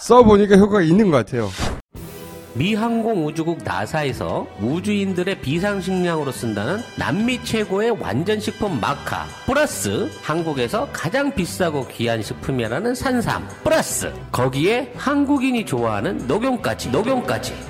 써보니까 효과가 있는 것 같아요. 미 항공우주국 나사에서 우주인들의 비상식량으로 쓴다는 남미 최고의 완전식품 마카 플러스 한국에서 가장 비싸고 귀한 식품이라는 산삼 플러스 거기에 한국인이 좋아하는 녹용까지 녹용까지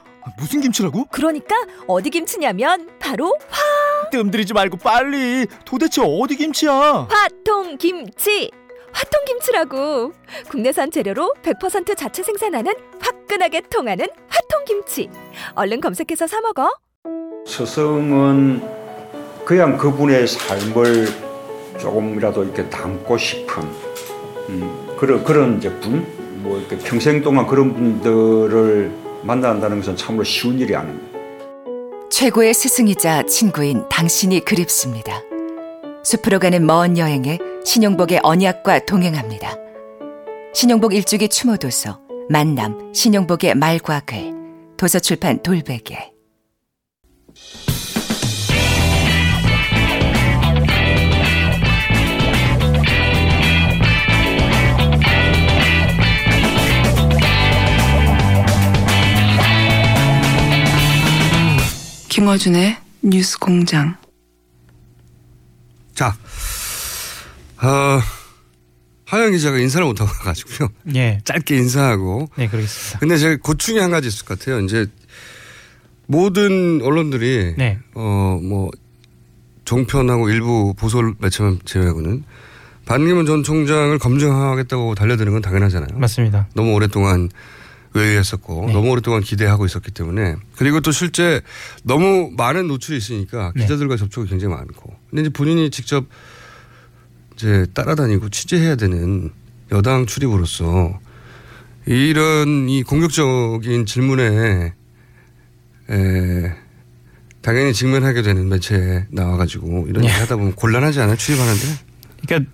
무슨 김치라고? 그러니까 어디 김치냐면 바로 뜸들이지 말고 빨리. 도대체 어디 김치야? 화통 김치. 화통 김치라고. 국내산 재료로 100% 자체 생산하는 화끈하게 통하는 화통 김치. 얼른 검색해서 사 먹어. 스승은 그냥 그분의 삶을 조금이라도 이렇게 담고 싶은 음, 그런 그런 분, 뭐 이렇게 평생 동안 그런 분들을 만난다는 것은 참으로 쉬운 일이 아닙니다. 최고의 스승이자 친구인 당신이 그립습니다. 숲으로 가는 먼 여행에 신용복의 언약과 동행합니다. 신용복 일주기 추모도서 만남 신용복의 말과 글 도서출판 돌베개 김어준의 뉴스 공장. 자, 어, 하영 기자가 인사를 못하고 가지고요. 예. 짧게 인사하고. 네, 그러겠습니다. 근데 제가 고충이 한 가지 있을 것 같아요. 이제 모든 언론들이 네. 어, 뭐 종편하고 일부 보수 매체만 제외하고는 반기문 전 총장을 검증하겠다고 달려드는 건 당연하잖아요. 맞습니다. 너무 오랫동안 외유했었고 네. 너무 오랫동안 기대하고 있었기 때문에 그리고 또 실제 너무 많은 노출이 있으니까 네. 기자들과 접촉이 굉장히 많고 근데 이제 본인이 직접 이제 따라다니고 취재해야 되는 여당 출입으로서 이런 이 공격적인 질문에 에, 당연히 직면하게 되는 매체에 나와가지고 이런 네. 얘기 하다 보면 곤란하지 않아요? 출입하는데? 그러니까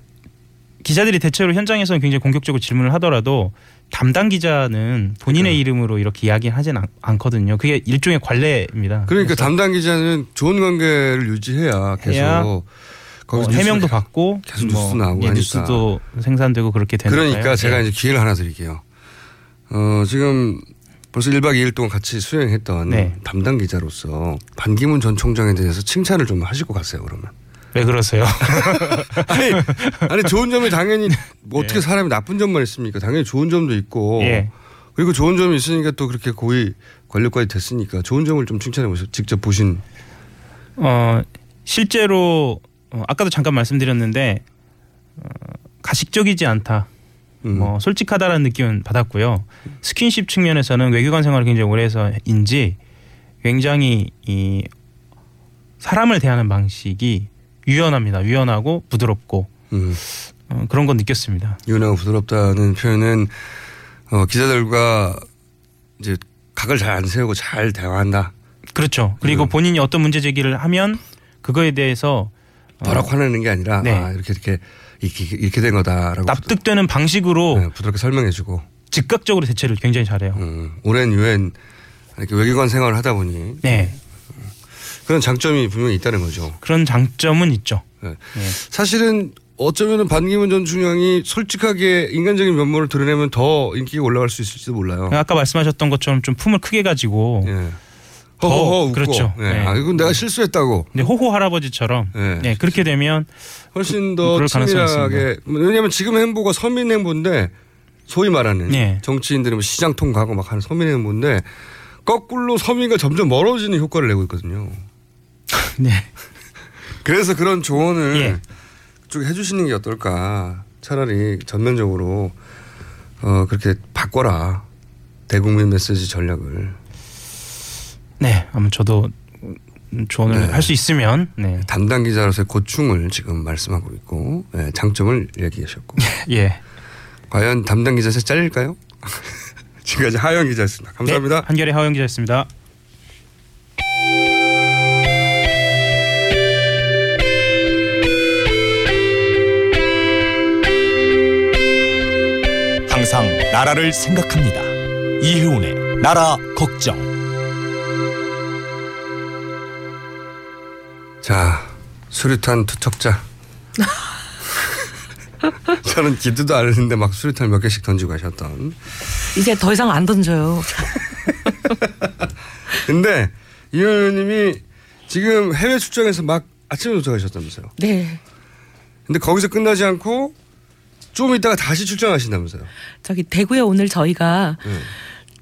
기자들이 대체로 현장에서는 굉장히 공격적으로 질문을 하더라도 담당 기자는 본인의 이름으로 이렇게 이야기하진 않, 않거든요. 그게 일종의 관례입니다. 그러니까 담당 기자는 좋은 관계를 유지해야 계속 뭐 뉴스- 해명도 받고 계속 뉴스 나오고 예, 하니까. 뉴스도 생산되고 그렇게 되니까 그러니까 제가 이제 기회를 하나 드릴게요. 어, 지금 벌써 1박 2일 동안 같이 수행했던 네. 담당 기자로서 반기문 전 총장에 대해서 칭찬을 좀 하시고 갔어요, 그러면. 왜 그러세요? 아니, 아니, 좋은 점이 당연히 뭐 어떻게 사람이 나쁜 점만 있습니까? 당연히 좋은 점도 있고. 예. 그리고 좋은 점이 있으니까 또 그렇게 고위 권력까지 됐으니까 좋은 점을 좀 칭찬해 보세요. 직접 보신. 어, 실제로 어, 아까도 잠깐 말씀드렸는데 어, 가식적이지 않다. 음. 뭐 솔직하다라는 느낌은 받았고요. 스킨십 측면에서는 외교관 생활을 굉장히 오래 해서인지 굉장히 이 사람을 대하는 방식이 유연합니다. 유연하고 부드럽고 음. 어, 그런 건 느꼈습니다. 유연하고 부드럽다는 표현은 어, 기자들과 이제 각을 잘 안 세우고 잘 대화한다. 그렇죠. 그리고 음. 본인이 어떤 문제 제기를 하면 그거에 대해서 어, 뭐라고 화내는 게 아니라 네. 아, 이렇게 이렇게 이렇게 이렇게 된 거다라고 납득되는 방식으로 네, 부드럽게 설명해주고 즉각적으로 대처를 굉장히 잘해요. 음, 오랜 유엔 이렇게 외교관 생활을 하다 보니 네. 그런 장점이 분명히 있다는 거죠. 그런 장점은 있죠. 네. 네. 사실은 어쩌면 반기문 전 중령이 솔직하게 인간적인 면모를 드러내면 더 인기가 올라갈 수 있을지도 몰라요. 아까 말씀하셨던 것처럼 좀 품을 크게 가지고 예. 더 허허허 웃고. 그렇죠. 예. 네. 아, 이건 내가 실수했다고. 근데 호호 할아버지처럼 네. 네, 그렇게 되면 훨씬 더 그럴 가능성이 치밀하게 왜냐하면 지금 행보가 서민 행보인데 소위 말하는 네. 정치인들이 뭐 시장통 가고 막 하는 서민 행보인데 거꾸로 서민과 점점 멀어지는 효과를 내고 있거든요. 네. 그래서 그런 조언을 예. 쭉 해주시는 게 어떨까. 차라리 전면적으로 어 그렇게 바꿔라 대국민 메시지 전략을 네. 아마 저도 조언을 네. 할수 있으면 네. 담당 기자로서의 고충을 지금 말씀하고 있고 예, 장점을 얘기하셨고 예. 과연 담당 기자에서 잘릴까요? 지금까지 하영 기자였습니다. 감사합니다. 네, 한결의 하영 기자였습니다. 나라를 생각합니다. 이혜훈의 나라 걱정. 자 수류탄 투척자. 저는 기도도 안 했는데 막 수류탄 몇 개씩 던지고 가셨던. 이제 더 이상 안 던져요. 근데 이 의원님이 지금 해외 출장에서 막 아침에 도착하셨다면서요. 네. 근데 거기서 끝나지 않고 좀 있다가 다시 출장하신다면서요. 저기 대구에 오늘 저희가 네.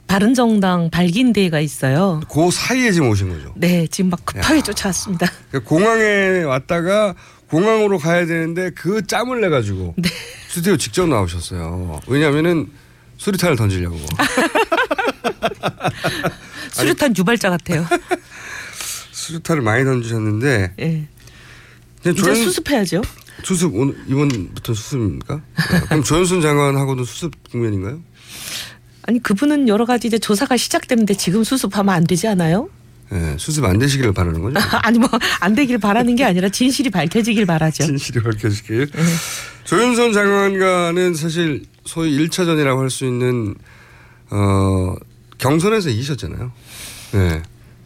바른정당 발기인 대회가 있어요. 그 사이에 지금 오신 거죠. 네, 지금 막 급하게 쫓아왔습니다. 그러니까 공항에 왔다가 공항으로 가야 되는데 그 짬을 내 가지고 네. 스튜디오 직접 나오셨어요. 왜냐하면은 수리탄을 던지려고. 수류탄 유발자 같아요. 수류탄을 많이 던지셨는데. 예. 근데 이제 조연- 수습해야죠. 수습 오늘 이번부터 수습입니까? 네. 그럼 조현순 장관하고도 수습 국면인가요? 아니 그분은 여러 가지 이제 조사가 시작되는데 지금 수습하면 안 되지 않아요? 네, 수습 안 되시기를 바라는 거죠. 아니 뭐 안 되길 바라는 게 아니라 진실이 밝혀지길 바라죠. 진실이 밝혀지길. 조윤선 장관과는 사실 소위 1차전이라고 할 수 있는 어 경선에서 이기셨잖아요. 네.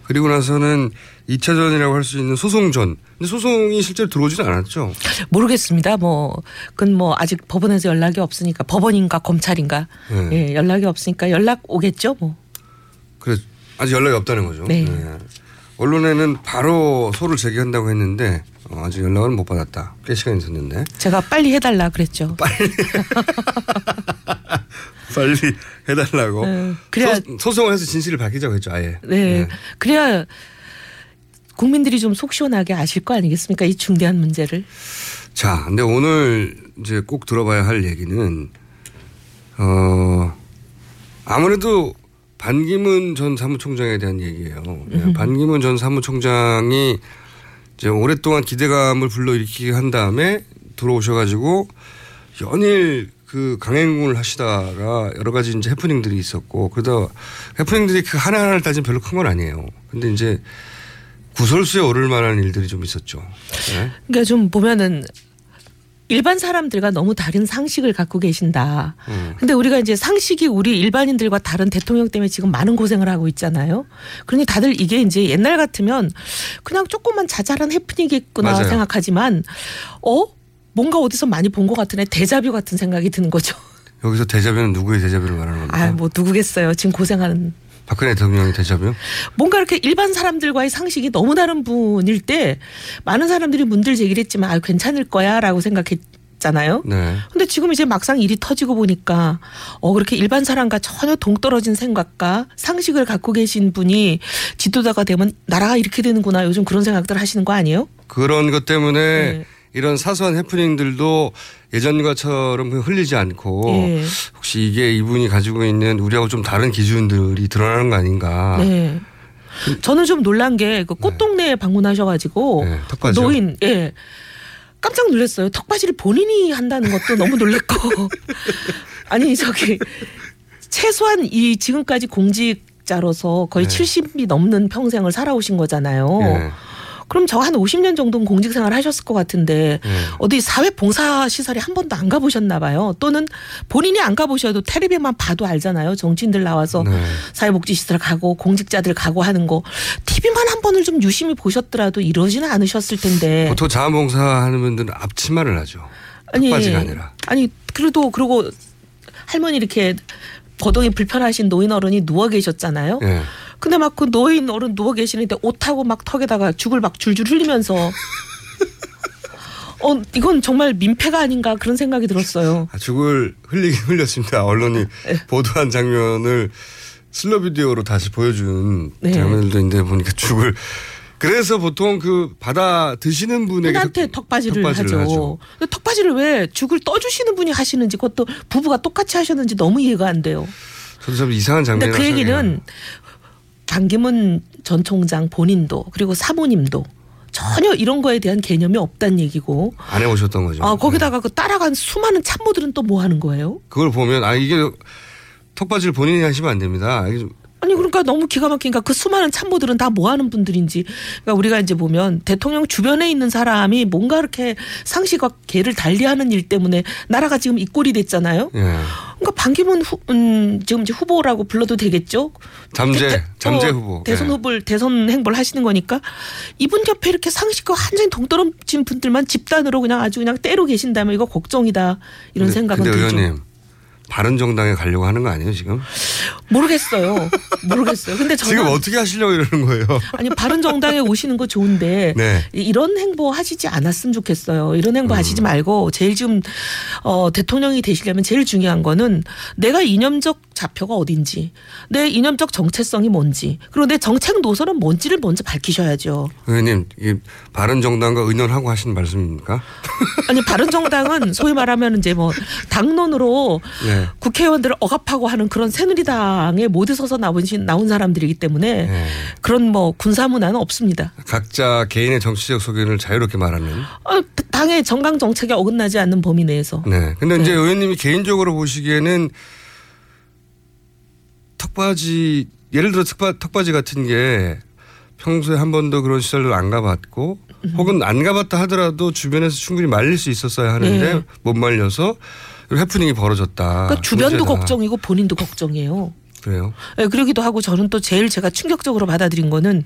그리고 나서는 2차전이라고 할 수 있는 소송전. 근데 소송이 실제로 들어오지는 않았죠. 모르겠습니다. 뭐 그건 뭐 아직 법원에서 연락이 없으니까 법원인가 검찰인가 네. 예, 연락이 없으니까 연락 오겠죠. 뭐 그래 아직 연락이 없다는 거죠. 네. 언론에는 바로 소를 제기한다고 했는데 어, 아직 연락은 못 받았다. 꽤 시간이 있었는데 제가 빨리 해달라 그랬죠. 빨리 해달라고. 네. 그래야- 소, 소송을 해서 진실을 밝히자고 했죠. 아예. 네. 그래야 국민들이 좀 속 시원하게 아실 거 아니겠습니까? 이 중대한 문제를. 자, 근데 오늘 이제 꼭 들어봐야 할 얘기는 어 아무래도 반기문 전 사무총장에 대한 얘기예요. 네, 음. 반기문 전 사무총장이 이제 오랫동안 기대감을 불러일으키게 한 다음에 들어오셔가지고 연일 그 강행군을 하시다가 여러 가지 이제 해프닝들이 있었고 그러다 해프닝들이 그 하나하나를 따지면 별로 큰 건 아니에요. 근데 이제 구설수에 오를 만한 일들이 좀 있었죠. 네. 그러니까 좀 보면은 일반 사람들과 너무 다른 상식을 갖고 계신다. 음. 근데 우리가 이제 상식이 우리 일반인들과 다른 대통령 때문에 지금 많은 고생을 하고 있잖아요. 그러니 다들 이게 이제 옛날 같으면 그냥 조금만 자잘한 해프닝이겠구나 맞아요. 생각하지만 어 뭔가 어디서 많이 본 것 같은 애 데자뷰 같은 생각이 드는 거죠. 여기서 대자뷰는 누구의 대자뷰를 말하는 겁니까? 아 뭐 누구겠어요. 지금 고생하는 박근혜 대통령의 대자뷰? 뭔가 이렇게 일반 사람들과의 상식이 너무 다른 분일 때 많은 사람들이 문들 제기를 했지만 아 괜찮을 거야 라고 생각했잖아요. 네. 근데 지금 이제 막상 일이 터지고 보니까 어 그렇게 일반 사람과 전혀 동떨어진 생각과 상식을 갖고 계신 분이 지도자가 되면 나라가 이렇게 되는구나 요즘 그런 생각들 하시는 거 아니에요? 그런 것 때문에 네. 이런 사소한 해프닝들도 예전과처럼 흘리지 않고 예. 혹시 이게 이분이 가지고 있는 우리하고 좀 다른 기준들이 드러나는 거 아닌가. 네. 저는 좀 놀란 게 그 꽃동네에 방문하셔가지고 네? 노인 예 깜짝 놀랐어요. 턱받이를 본인이 한다는 것도 너무 놀랬고 아니 저기 최소한 이 지금까지 공직자로서 거의 네. 70이 넘는 평생을 살아오신 거잖아요. 네. 그럼 저 한 50년 정도는 공직 생활 하셨을 것 같은데 네. 어디 사회 봉사 시설에 한 번도 안 가보셨나 봐요. 또는 본인이 안 가보셔도 텔레비만 봐도 알잖아요. 정치인들 나와서 네. 사회복지 시설 가고 공직자들 가고 하는 거 TV만 한 번을 좀 유심히 보셨더라도 이러지는 않으셨을 텐데. 보통 자원봉사 하는 분들은 앞치마를 하죠. 턱받이가 아니라. 아니 그래도 그러고 할머니 이렇게 거동이 불편하신 노인 어른이 누워 계셨잖아요. 예. 근데 막 그 노인 어른 누워 계시는데 옷하고 막 턱에다가 죽을 막 줄줄 흘리면서 어 이건 정말 민폐가 아닌가 그런 생각이 들었어요. 아, 죽을 흘리긴 흘렸습니다. 언론이 네. 보도한 장면을 슬로 비디오로 다시 보여준 네. 장면들도 있는데 보니까 죽을 그래서 보통 그 받아 드시는 분에게 한테 턱받이를, 턱받이를 하죠. 하죠. 근데 턱받이를 왜 죽을 떠주시는 분이 하시는지 그것도 부부가 똑같이 하셨는지 너무 이해가 안 돼요. 저도 참 이상한 근데 장면이라고 그 얘기는 반기문 전 총장 본인도 그리고 사모님도 전혀 이런 거에 대한 개념이 없다는 얘기고 안 해오셨던 거죠. 아 거기다가 그 따라간 수많은 참모들은 또 뭐 하는 거예요? 그걸 보면 아 이게 턱받이를 본인이 하시면 안 됩니다. 아니 그러니까 너무 기가 막히니까 그 수많은 참모들은 다 뭐 하는 분들인지 그러니까 우리가 이제 보면 대통령 주변에 있는 사람이 뭔가 이렇게 상식과 개를 달리하는 일 때문에 나라가 지금 이 꼴이 됐잖아요. 예. 그러니까 반기문 후, 음, 지금 이제 후보라고 불러도 되겠죠? 잠재 대- 잠재 어, 후보. 대선 예. 후보를 대선 행보를 하시는 거니까 이분 옆에 이렇게 상식과 완전히 동떨어진 분들만 집단으로 그냥 아주 그냥 때로 계신다면 이거 걱정이다 이런 생각은 근데 들죠. 의원님 바른 정당에 가려고 하는 거 아니에요 지금? 모르겠어요. 모르겠어요. 근데 저는 지금 어떻게 하시려고 이러는 거예요? 아니 바른 정당에 오시는 거 좋은데 네. 이- 이런 행보 하시지 않았으면 좋겠어요. 이런 행보 음. 하시지 말고 제일 지금 어 대통령이 되시려면 제일 중요한 거는 내가 이념적 좌표가 어딘지, 내 이념적 정체성이 뭔지, 그리고 내 정책 노선은 뭔지를 먼저 밝히셔야죠. 의원님 이게 바른 정당과 의논하고 하시는 말씀입니까? 아니 바른 정당은 소위 말하면 이제 뭐 당론으로 네. 국회의원들을 억압하고 하는 그런 새누리당에 모두 서서 나온 나온 사람들이기 때문에 네. 그런 뭐 군사 문화는 없습니다. 각자 개인의 정치적 소견을 자유롭게 말하는. 어, 당의 정강 정책에 어긋나지 않는 범위 내에서. 네. 근데 이제 의원님이 개인적으로 보시기에는 턱받이 예를 들어 턱바, 턱받이 같은 게 평소에 한 번도 그런 시설을 안 가봤고 혹은 안 가봤다 하더라도 주변에서 충분히 말릴 수 있었어야 하는데 네. 못 말려서 해프닝이 벌어졌다. 그러니까 주변도 문제다. 걱정이고 본인도 걱정이에요. 그래요. 예, 그러기도 하고 저는 또 제일 제가 충격적으로 받아들인 거는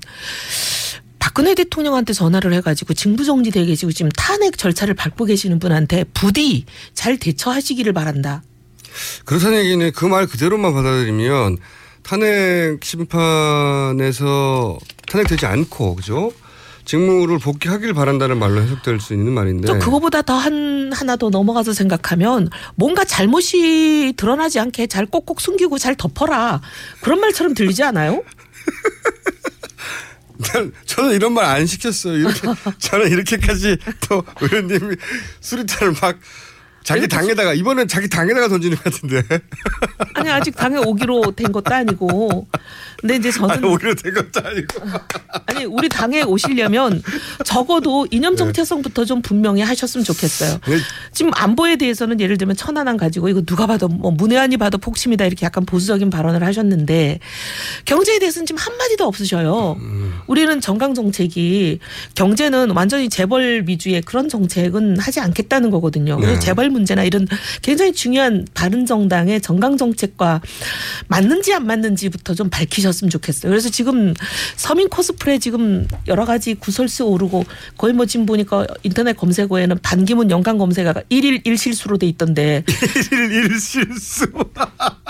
박근혜 대통령한테 전화를 해가지고 징부 정지돼 계시고 지금 탄핵 절차를 밟고 계시는 분한테 부디 잘 대처하시기를 바란다. 그렇다는 얘기는 그 말 그대로만 받아들이면 탄핵 심판에서 탄핵되지 않고 그죠? 직무를 복귀하길 바란다는 말로 해석될 수 있는 말인데. 또 그거보다 더 한 하나 더 넘어가서 생각하면 뭔가 잘못이 드러나지 않게 잘 꼭꼭 숨기고 잘 덮어라 그런 말처럼 들리지 않아요? 난- 저는 이런 말 안 시켰어요. 이렇게 저는 이렇게까지 또 의원님이 수리탄을 막 자기 당에다가 이번엔 자기 당에다가 던지는 것 같은데. 아니 아직 당에 오기로 된 것도 아니고. 근데 이제 저는 아니, 오히려 된 것도 아니고. 아니 우리 당에 오시려면 적어도 이념 정체성부터 좀 분명히 하셨으면 좋겠어요. 네. 지금 안보에 대해서는 예를 들면 천안함 가지고 이거 누가 봐도 뭐 문외한이 봐도 폭침이다 이렇게 약간 보수적인 발언을 하셨는데 경제에 대해서는 지금 한 마디도 없으셔요. 우리는 정강 정책이 경제는 완전히 재벌 위주의 그런 정책은 하지 않겠다는 거거든요. 그래서 네. 재벌 문제나 이런 굉장히 중요한 바른 정당의 정강 정책과 맞는지 안 맞는지부터 좀 밝히셨 으면 좋겠어요. 그래서 지금 서민 코스프레 지금 여러 가지 구설수 오르고 거의 뭐 지금 보니까 인터넷 검색어에는 반기문 연관 검색어가 일일 일실수로 돼 있던데 일일 일실수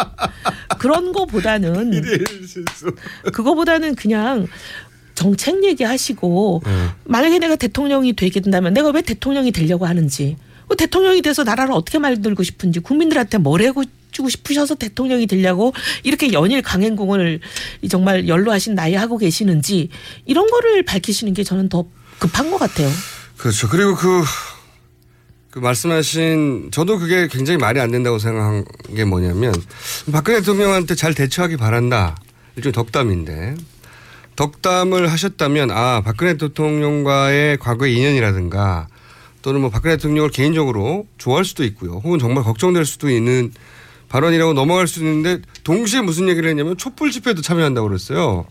그런 거보다는 일실수 그거보다는 그냥 정책 얘기하시고 네. 만약에 내가 대통령이 되게 된다면 내가 왜 대통령이 되려고 하는지 그 대통령이 돼서 나라를 어떻게 만들고 싶은지 국민들한테 뭘해 주고 싶으셔서 대통령이 되려고 이렇게 연일 강행궁을 정말 연로하신 나이 하고 계시는지 이런 거를 밝히시는 게 저는 더 급한 것 같아요. 그렇죠. 그리고 그, 그 말씀하신 저도 그게 굉장히 말이 안 된다고 생각한 게 뭐냐면 박근혜 대통령한테 잘 대처하기 바란다. 일종의 덕담인데 덕담을 하셨다면 아 박근혜 대통령과의 과거의 인연이라든가 또는 뭐 박근혜 대통령을 개인적으로 좋아할 수도 있고요. 혹은 정말 걱정될 수도 있는 발언이라고 넘어갈 수 있는데 동시에 무슨 얘기를 했냐면 촛불 집회도 참여한다고 그랬어요.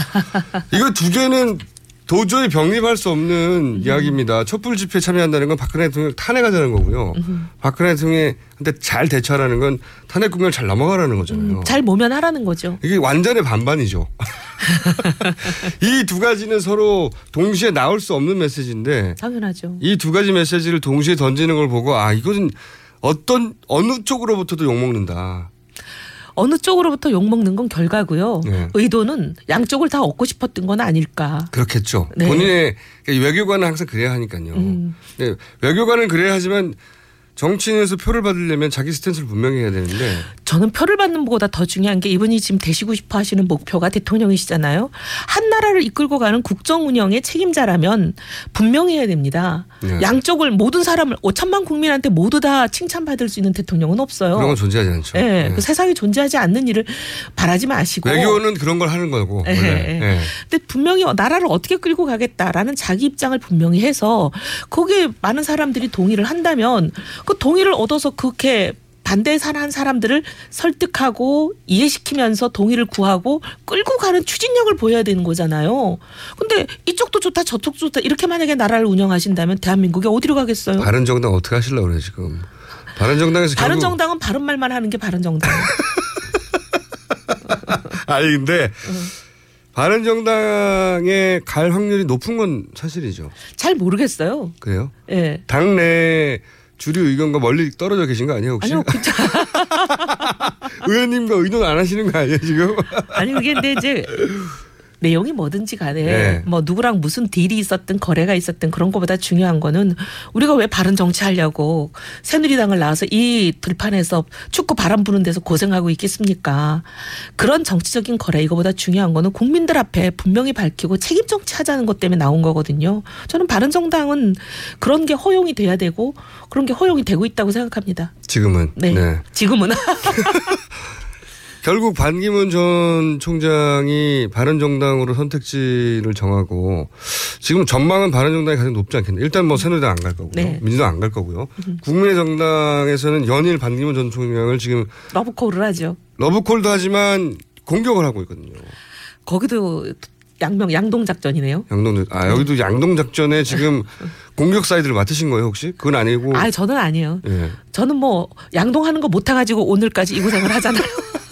이거 두 개는 도저히 병립할 수 없는 이야기입니다. 촛불 집회 참여한다는 건 박근혜 대통령 탄핵하자는 거고요. 박근혜 대통령한테 잘 대처하라는 건 탄핵 국면을 잘 넘어가라는 거잖아요. 잘 모면하라는 거죠. 이게 완전히 반반이죠. 이 두 가지는 서로 동시에 나올 수 없는 메시지인데 당연하죠. 이 두 가지 메시지를 동시에 던지는 걸 보고 아 이것은 어떤 어느 쪽으로부터도 욕 먹는다. 어느 쪽으로부터 욕 먹는 건 결과고요. 네. 의도는 양쪽을 다 얻고 싶었던 건 아닐까. 그렇겠죠. 네. 본인의 외교관은 항상 그래야 하니까요. 음. 네, 외교관은 그래야 하지만 정치인에서 표를 받으려면 자기 스탠스를 분명히 해야 되는데 저는 표를 받는 것보다 더 중요한 게 이분이 지금 되시고 싶어 하시는 목표가 대통령이시잖아요. 한 나라를 이끌고 가는 국정 운영의 책임자라면 분명히 해야 됩니다. 네. 양쪽을 모든 사람을 5천만 국민한테 모두 다 칭찬받을 수 있는 대통령은 없어요. 그런 건 존재하지 않죠. 예, 예. 그 세상에 존재하지 않는 일을 바라지 마시고 외교는 그런 걸 하는 거고. 예. 예. 근데 분명히 나라를 어떻게 끌고 가겠다라는 자기 입장을 분명히 해서 거기에 많은 사람들이 동의를 한다면 그 동의를 얻어서 그렇게 반대에 사는 사람들을 설득하고 이해시키면서 동의를 구하고 끌고 가는 추진력을 보여야 되는 거잖아요. 근데 이쪽도 좋다 저쪽도 좋다 이렇게 만약에 나라를 운영하신다면 대한민국이 어디로 가겠어요? 바른정당 어떻게 하시려고 그래 지금. 바른정당에서 바른정당은 바른 말만 하는 게 바른정당. 아니 근데 바른 정당에 갈 확률이 높은 건 사실이죠. 잘 모르겠어요. 그래요? 예. 당내 주류 의견과 멀리 떨어져 계신 거 아니에요 혹시? 아니요, 그쵸. 의원님과 의논 안 하시는 거 아니에요 지금? 아니 그게 근데 이제 내용이 뭐든지 간에 네. 뭐 누구랑 무슨 딜이 있었든 거래가 있었든 그런 것보다 중요한 거는 우리가 왜 바른 정치하려고 새누리당을 나와서 이 들판에서 축구 바람 부는 데서 고생하고 있겠습니까? 그런 정치적인 거래 이거보다 중요한 거는 국민들 앞에 분명히 밝히고 책임 정치 하자는 것 때문에 나온 거거든요. 저는 바른 정당은 그런 게 허용이 돼야 되고 그런 게 허용이 되고 있다고 생각합니다. 지금은. 네. 지금은 결국 반기문 전 총장이 바른정당으로 선택지를 정하고 지금 전망은 바른정당이 가장 높지 않겠나. 일단 뭐 새누리당 안 갈 거고요. 네. 민주당 안 갈 거고요. 국민의 정당에서는 연일 반기문 전 총장을 지금 러브콜을 하죠. 러브콜도 하지만 공격을 하고 있거든요. 거기도 양명 양동 작전이네요. 양동 아 여기도 양동 작전에 지금 공격 사이드를 맡으신 거예요 혹시? 그건 아니고. 아, 저는 아니에요. 예. 저는 뭐 양동하는 거 못 해 가지고 오늘까지 이 고생을 하잖아요.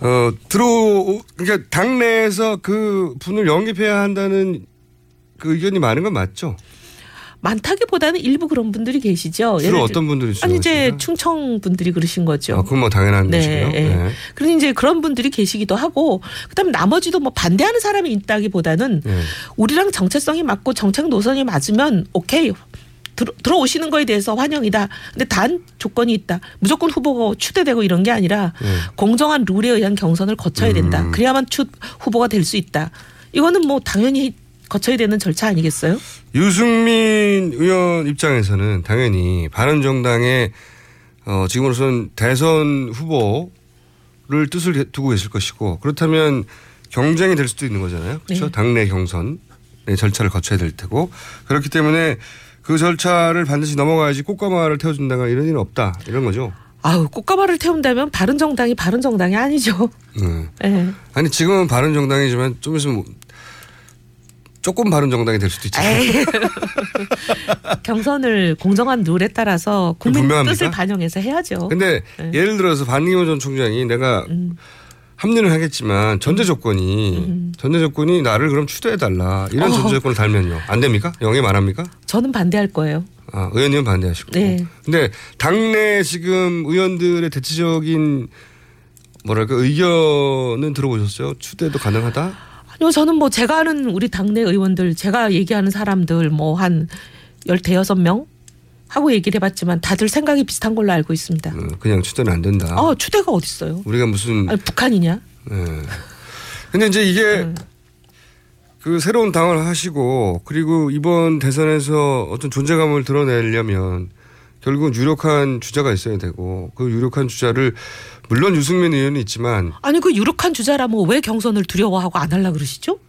어 들어 그러니까 당내에서 그 분을 영입해야 한다는 그 의견이 많은 건 맞죠? 많다기보다는 일부 그런 분들이 계시죠. 주로 어떤 분들이 아니 이제? 충청 분들이 그러신 거죠. 아, 그건 뭐 당연한 것이고요. 네. 네. 그리고 이제 그런 분들이 계시기도 하고 그다음에 나머지도 뭐 반대하는 사람이 있다기보다는 네. 우리랑 정체성이 맞고 정책 노선이 맞으면 오케이 들어, 들어 오시는 거에 대해서 환영이다. 근데 단 조건이 있다. 무조건 후보가 추대되고 이런 게 아니라 네. 공정한 룰에 의한 경선을 거쳐야 된다. 음. 그래야만 추 후보가 될 수 있다. 이거는 뭐 당연히 거쳐야 되는 절차 아니겠어요? 유승민 의원 입장에서는 당연히 바른정당의 어, 지금으로선 대선 후보를 뜻을 두고 계실 것이고 그렇다면 경쟁이 될 수도 있는 거잖아요. 그렇죠? 네. 당내 경선 의 절차를 거쳐야 될 테고 그렇기 때문에 그 절차를 반드시 넘어가야지 꽃가마를 태워준다가 이런 일은 없다 이런 거죠. 아우 꽃가마를 태운다면 바른 정당이 바른 정당이 아니죠. 음. 예. 아니 지금은 바른 정당이지만 좀 있으면 뭐 조금 바른 정당이 될 수도 있잖아요. 경선을 공정한 룰에 따라서 국민 분명합니까? 뜻을 반영해서 해야죠. 근데 네. 예를 들어서 반기문 전 총장이 내가 음. 합류는 하겠지만 전제 조건이 전제 조건이 나를 그럼 추대해 달라 이런 어. 전제 조건을 달면요 안 됩니까? 영입 안 합니까? 저는 반대할 거예요. 아, 의원님은 반대하시고. 네. 근데 당내 지금 의원들의 대체적인 뭐랄까 의견은 들어보셨어요? 추대도 가능하다? 아니요, 저는 뭐 제가 아는 우리 당내 의원들, 제가 얘기하는 사람들 뭐 한 열대여섯 명 하고 얘기를 해봤지만 다들 생각이 비슷한 걸로 알고 있습니다. 어, 그냥 추대는 안 된다. 아, 추대가 어딨어요? 우리가 무슨 아니, 북한이냐? 예. 근데 이제 이게 음. 그 새로운 당을 하시고 그리고 이번 대선에서 어떤 존재감을 드러내려면 결국은 유력한 주자가 있어야 되고 그 유력한 주자를 물론 유승민 의원이 있지만 아니 그 유력한 주자라면 왜 경선을 두려워하고 안 할라 그러시죠?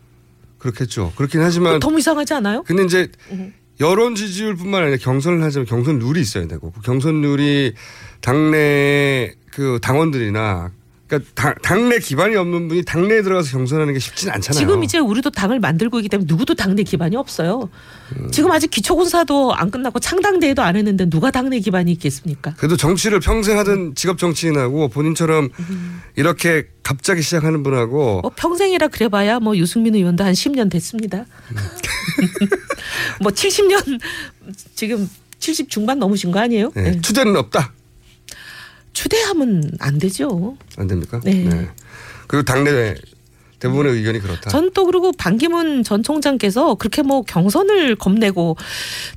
그렇겠죠. 그렇긴 하지만 너무 이상하지 않아요? 근데 이제 음. 여론 지지율뿐만 아니라 경선을 하자면 경선 룰이 있어야 되고 그 경선 룰이 당내 그 당원들이나 그러니까 당, 당내 기반이 없는 분이 당내에 들어가서 경선하는 게 쉽지는 않잖아요. 지금 이제 우리도 당을 만들고 있기 때문에 누구도 당내 기반이 없어요. 음. 지금 아직 기초군사도 안 끝나고 창당대회도 안 했는데 누가 당내 기반이 있겠습니까? 그래도 정치를 평생 하던 직업 정치인하고 본인처럼 이렇게 갑자기 시작하는 분하고 뭐 평생이라 그래봐야 뭐 유승민 의원도 한 10년 됐습니다. 뭐 70년 지금 70 중반 넘으신 거 아니에요? 네, 네. 투자는 없다. 추대하면 안 되죠. 안 됩니까? 네. 그리고 당내 대부분의 의견이 그렇다. 전 또 그리고 반기문 전 총장께서 그렇게 뭐 경선을 겁내고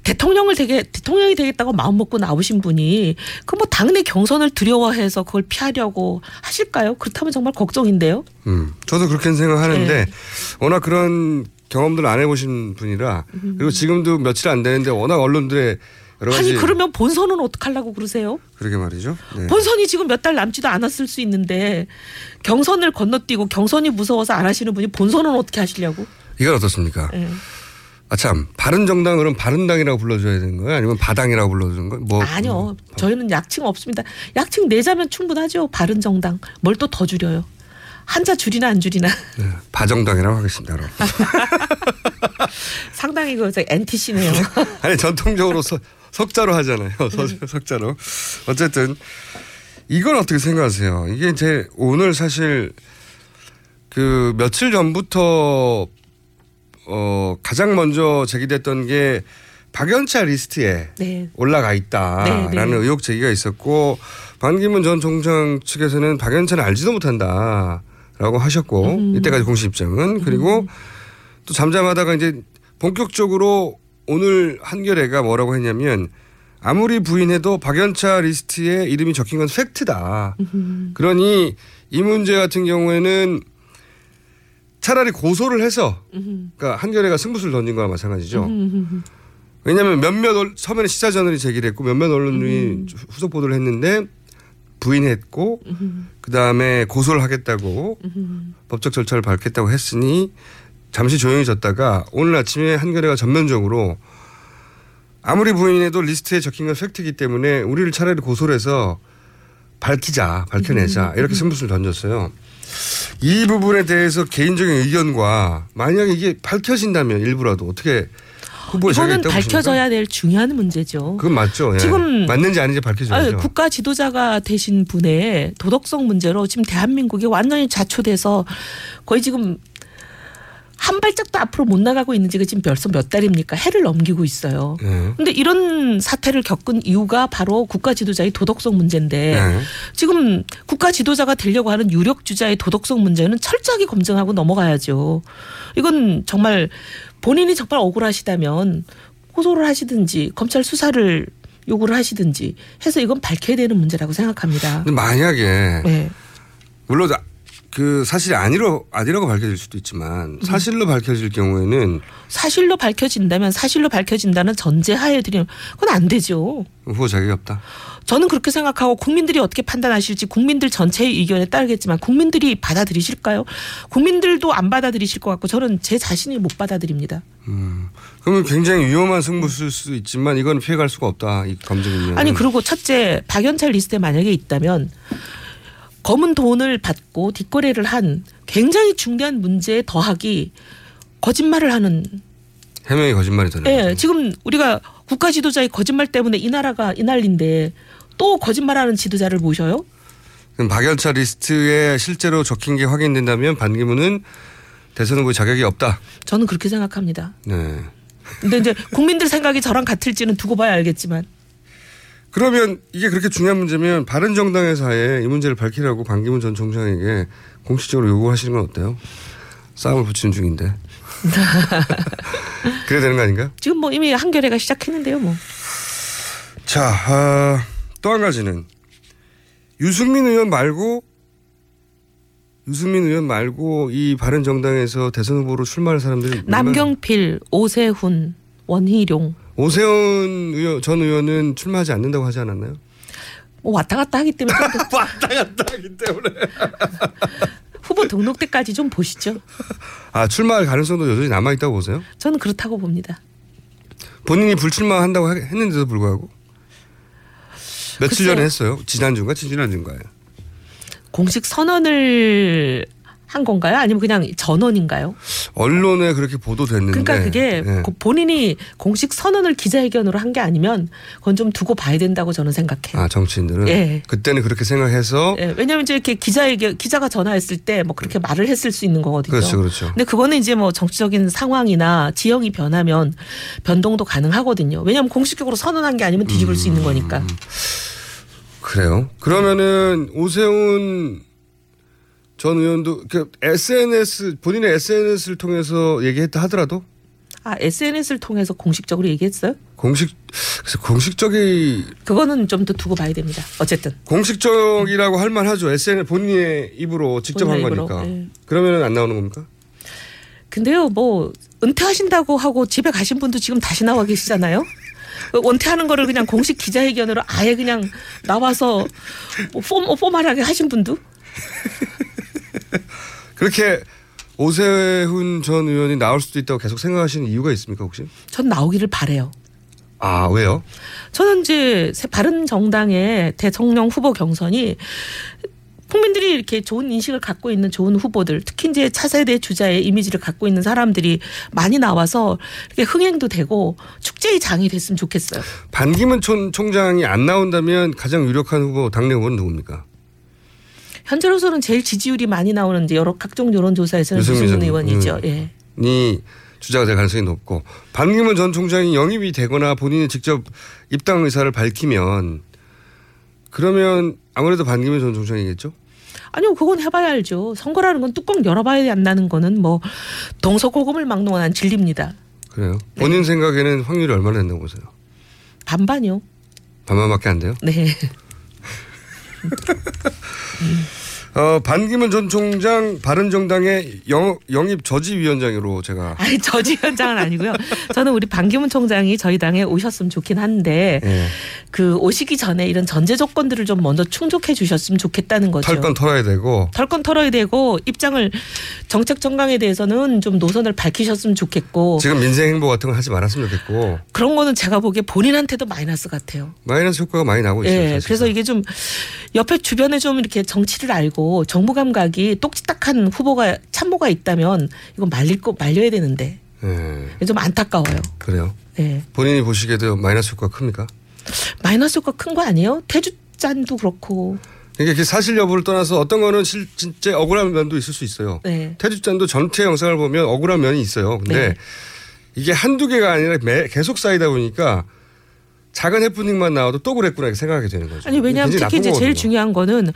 대통령을 되게 대통령이 되겠다고 마음 먹고 나오신 분이 그 뭐 당내 경선을 두려워해서 그걸 피하려고 하실까요? 그렇다면 정말 걱정인데요. 음, 저도 그렇게 생각하는데 네. 워낙 그런 경험들 안 해보신 분이라 그리고 지금도 며칠 안 되는데 워낙 언론들의 아니 그러면 본선은 어떡하려고 그러세요? 그러게 말이죠. 네. 본선이 지금 몇 달 남지도 않았을 수 있는데 경선을 건너뛰고 경선이 무서워서 안 하시는 분이 본선은 어떻게 하시려고? 이건 어떻습니까? 예. 아참 바른 정당 그럼 바른당이라고 불러줘야 되는 거예요? 아니면 바당이라고 불러주는 거예요? 뭐 아니요. 저희는 약칭 없습니다. 약칭 내자면 충분하죠. 바른 정당. 뭘 또 더 줄여요. 한자 줄이나 안 줄이나. 네, 바정당이라고 하겠습니다. 상당히 그 안티시네요. 아니 전통적으로 서, 석자로 하잖아요. 서, 석자로. 어쨌든 이건 어떻게 생각하세요? 이게 제 오늘 사실 그 며칠 전부터 어 가장 먼저 제기됐던 게 박연차 리스트에 네. 올라가 있다라는 네, 네. 의혹 제기가 있었고 반기문 전 총장 측에서는 박연차는 알지도 못한다라고 하셨고 음. 이때까지 공식 입장은 그리고 또 잠잠하다가 이제 본격적으로 오늘 한겨레가 뭐라고 했냐면 아무리 부인해도 박연차 리스트에 이름이 적힌 건 팩트다. 그러니 이 문제 같은 경우에는 차라리 고소를 해서 그러니까 한겨레가 승부수를 던진 거와 마찬가지죠. 왜냐하면 몇몇 언- 처음에는 시사저널이 제기를 했고 몇몇 언론이 후속 보도를 했는데 부인했고 그 다음에 고소를 하겠다고 법적 절차를 밟겠다고 했으니 잠시 조용해졌다가 오늘 아침에 한겨레가 전면적으로 아무리 부인해도 리스트에 적힌 건 팩트이기 때문에 우리를 차라리 고소를 해서 밝히자, 밝혀내자 이렇게 승부수를 던졌어요. 이 부분에 대해서 개인적인 의견과 만약에 이게 밝혀진다면 일부라도 어떻게 후보에 이거는 보십니까? 밝혀져야 될 중요한 문제죠. 그건 맞죠. 예. 지금 맞는지 아닌지 밝혀줘야죠. 아유, 국가 지도자가 되신 분의 도덕성 문제로 지금 대한민국이 완전히 자초돼서 거의 지금 한 발짝도 앞으로 못 나가고 있는 지가 지금 벌써 몇 달입니까? 해를 넘기고 있어요. 예. 근데 이런 사태를 겪은 이유가 바로 국가 지도자의 도덕성 문제인데 예. 지금 국가 지도자가 되려고 하는 유력 주자의 도덕성 문제는 철저하게 검증하고 넘어가야죠. 이건 정말 본인이 정말 억울하시다면 고소를 하시든지 검찰 수사를 요구를 하시든지 해서 이건 밝혀야 되는 문제라고 생각합니다. 만약에 네. 물론 그 사실이 아니로 아니라고 밝혀질 수도 있지만 사실로 밝혀질 경우에는 사실로 밝혀진다면 사실로 밝혀진다는 전제하에 드리면 그건 안 되죠. 후보 자격이 없다. 저는 그렇게 생각하고 국민들이 어떻게 판단하실지 국민들 전체의 의견에 따르겠지만 국민들이 받아들이실까요? 국민들도 안 받아들이실 것 같고 저는 제 자신이 못 받아들입니다. 음. 그러면 굉장히 위험한 승부수일 수도 있지만 이건 피해갈 수가 없다. 이 검증이면. 아니 그리고 첫째 박연차 리스트에 만약에 있다면 검은 돈을 받고 뒷거래를 한 굉장히 중대한 문제에 더하기 거짓말을 하는 해명이 거짓말이 되는 예, 거죠. 지금 우리가 국가 지도자의 거짓말 때문에 이 나라가 이 난리인데 또 거짓말하는 지도자를 모셔요? 그럼 박연차 리스트에 실제로 적힌 게 확인된다면 반기문은 대선 후보 자격이 없다. 저는 그렇게 생각합니다. 네. 근데 이제 국민들 생각이 저랑 같을지는 두고 봐야 알겠지만 그러면 이게 그렇게 중요한 문제면 바른 정당에서의 이 문제를 밝히라고 반기문 전 총장에게 공식적으로 요구하시는 건 어때요? 싸움을 붙이는 중인데. 그래야 되는 거 아닌가요? 지금 뭐 이미 한겨레가 시작했는데요, 뭐. 자, 아, 또한 가지는 유승민 의원 말고 유승민 의원 말고 이 바른 정당에서 대선 후보로 출마할 사람들이 남경필, 오세훈, 원희룡 오세훈 의원, 전 의원은 출마하지 않는다고 하지 않았나요? 뭐 왔다 갔다 하기 때문에 왔다 갔다 하기 때문에 후보 등록 때까지 좀 보시죠. 아 출마할 가능성도 여전히 남아 있다고 보세요? 저는 그렇다고 봅니다. 본인이 불출마한다고 하- 했는데도 불구하고 며칠 글쎄요. 전에 했어요. 지난주인가 지난주인가요? 공식 선언을 한 건가요? 아니면 그냥 전원인가요? 언론에 그렇게 보도됐는데. 그러니까 그게 예. 고- 본인이 공식 선언을 기자회견으로 한 게 아니면 그건 좀 두고 봐야 된다고 저는 생각해요. 아 정치인들은 예. 그때는 그렇게 생각해서 예, 왜냐하면 이제 이렇게 기자회견 기자가 전화했을 때 뭐 그렇게 말을 했을 수 있는 거거든요. 그렇죠, 그렇죠. 근데 그거는 이제 뭐 정치적인 상황이나 지형이 변하면 변동도 가능하거든요. 왜냐하면 공식적으로 선언한 게 아니면 뒤집을 수 음. 있는 거니까. 그래요. 그러면은 오세훈 전 의원도 그 SNS 본인의 SNS를 통해서 얘기했다 하더라도 아 SNS를 통해서 공식적으로 얘기했어요? 공식 그래서 공식적이 그거는 좀 더 두고 봐야 됩니다. 어쨌든 공식적이라고 할 만하죠. SNS 본인의 입으로 직접 한 본인의 입으로, 거니까. 예. 그러면은 안 나오는 겁니까? 근데요, 뭐 은퇴하신다고 하고 집에 가신 분도 지금 다시 나와 계시잖아요. 그 은퇴하는 거를 그냥 공식 기자회견으로 아예 그냥 나와서 뭐 폼, 포멀하게 하신 분도 그렇게 오세훈 전 의원이 나올 수도 있다고 계속 생각하시는 이유가 있습니까 혹시? 전 나오기를 바래요. 아 왜요? 저는 이제 새 바른 정당의 대통령 후보 경선이 국민들이 이렇게 좋은 인식을 갖고 있는 좋은 후보들, 특히 이제 차세대 주자의 이미지를 갖고 있는 사람들이 많이 나와서 이렇게 흥행도 되고 축제의 장이 됐으면 좋겠어요. 반기문 총, 총장이 안 나온다면 가장 유력한 후보 당내 후보는 누굽니까? 현재로서는 제일 지지율이 많이 나오는 이제 여러 각종 여론조사에서는 유승민 의원이죠. 의원. 예. 이 주자가 될 가능성이 높고 반기문 전 총장이 영입이 되거나 본인이 직접 입당 의사를 밝히면 그러면 아무래도 반기문 전 총장이겠죠? 아니요, 그건 해봐야 알죠. 선거라는 건 뚜껑 열어봐야 안 나는 거는 뭐 동서고금을 막론한 진리입니다. 그래요. 네. 본인 생각에는 확률이 얼마나 된다고 보세요? 반반이요. 반반밖에 안 돼요? 네. 어, 반기문 전 총장 바른정당의 영, 영입 저지위원장으로 제가 아니 저지위원장은 아니고요. 저는 우리 반기문 총장이 저희 당에 오셨으면 좋긴 한데 예. 그 오시기 전에 이런 전제 조건들을 좀 먼저 충족해 주셨으면 좋겠다는 거죠. 털건 털어야 되고 털건 털어야 되고 입장을 정책 정강에 대해서는 좀 노선을 밝히셨으면 좋겠고 지금 민생 행보 같은 거 하지 말았으면 좋겠고 그런 거는 제가 보기에 본인한테도 마이너스 같아요. 마이너스 효과가 많이 나고 있어요. 예, 사실. 그래서 이게 좀 옆에 주변에 좀 이렇게 정치를 알고 정부 감각이 똑딱한 후보가 참모가 있다면 이건 말릴 거 말려야 되는데 예, 좀 안타까워요. 그래요. 예. 본인이 보시기에도 마이너스 효과가 큽니까? 마이너스 효과 큰 거 아니에요? 태주잔도 그렇고. 이게 그 사실 여부를 떠나서 어떤 거는 실, 진짜 억울한 면도 있을 수 있어요. 네. 태주잔도 전체 영상을 보면 억울한 면이 있어요. 근데 네. 이게 한두 개가 아니라 매, 계속 쌓이다 보니까 작은 해프닝만 나와도 또 그랬구나 이렇게 생각하게 되는 거죠. 아니 왜냐하면 특히 이제 나쁜 제일 거거든요. 중요한 거는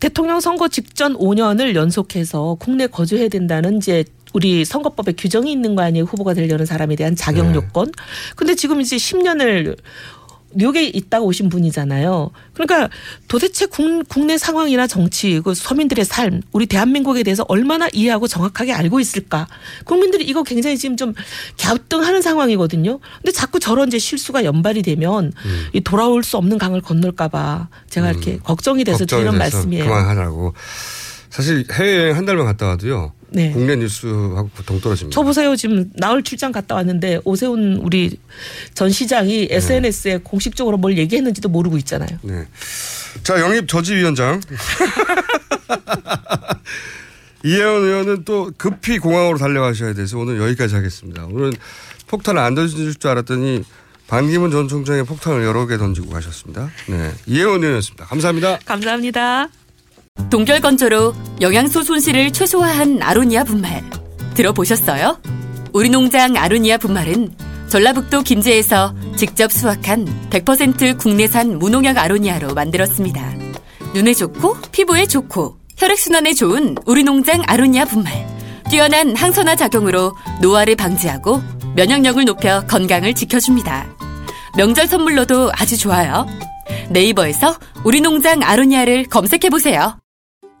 대통령 선거 직전 5년을 연속해서 국내 거주해야 된다는 이제 우리 선거법에 규정이 있는 거 아니에요 후보가 되려는 사람에 대한 자격 네. 요건. 근데 지금 이제 10년을 뉴욕에 있다가 오신 분이잖아요. 그러니까 도대체 국, 국내 상황이나 정치, 그 서민들의 삶, 우리 대한민국에 대해서 얼마나 이해하고 정확하게 알고 있을까? 국민들이 이거 굉장히 지금 좀 갸우뚱하는 상황이거든요. 근데 자꾸 저런 이제 실수가 연발이 되면 음. 이 돌아올 수 없는 강을 건널까봐 제가 이렇게 걱정이 돼서 걱정이 드리는 돼서 말씀이에요. 그만하라고. 사실 해외여행 한 달만 갔다 와도요. 네. 국내 뉴스하고 동떨어집니다. 저 보세요. 지금 나흘 출장 갔다 왔는데 오세훈 우리 전 시장이 네. SNS에 공식적으로 뭘 얘기했는지도 모르고 있잖아요. 네. 자, 영입 저지위원장. 이혜원 의원은 또 급히 공항으로 달려가셔야 돼서 오늘 여기까지 하겠습니다. 오늘은 폭탄을 안 던질 줄 알았더니 반기문 전 총장의 폭탄을 여러 개 던지고 가셨습니다. 네. 이혜원 의원이었습니다. 감사합니다. 감사합니다. 동결 건조로 영양소 손실을 최소화한 아로니아 분말 들어보셨어요? 우리 농장 아로니아 분말은 전라북도 김제에서 직접 수확한 100% 국내산 무농약 아로니아로 만들었습니다. 눈에 좋고 피부에 좋고 혈액순환에 좋은 우리 농장 아로니아 분말. 뛰어난 항산화 작용으로 노화를 방지하고 면역력을 높여 건강을 지켜줍니다. 명절 선물로도 아주 좋아요. 네이버에서 우리 농장 아로니아를 검색해보세요.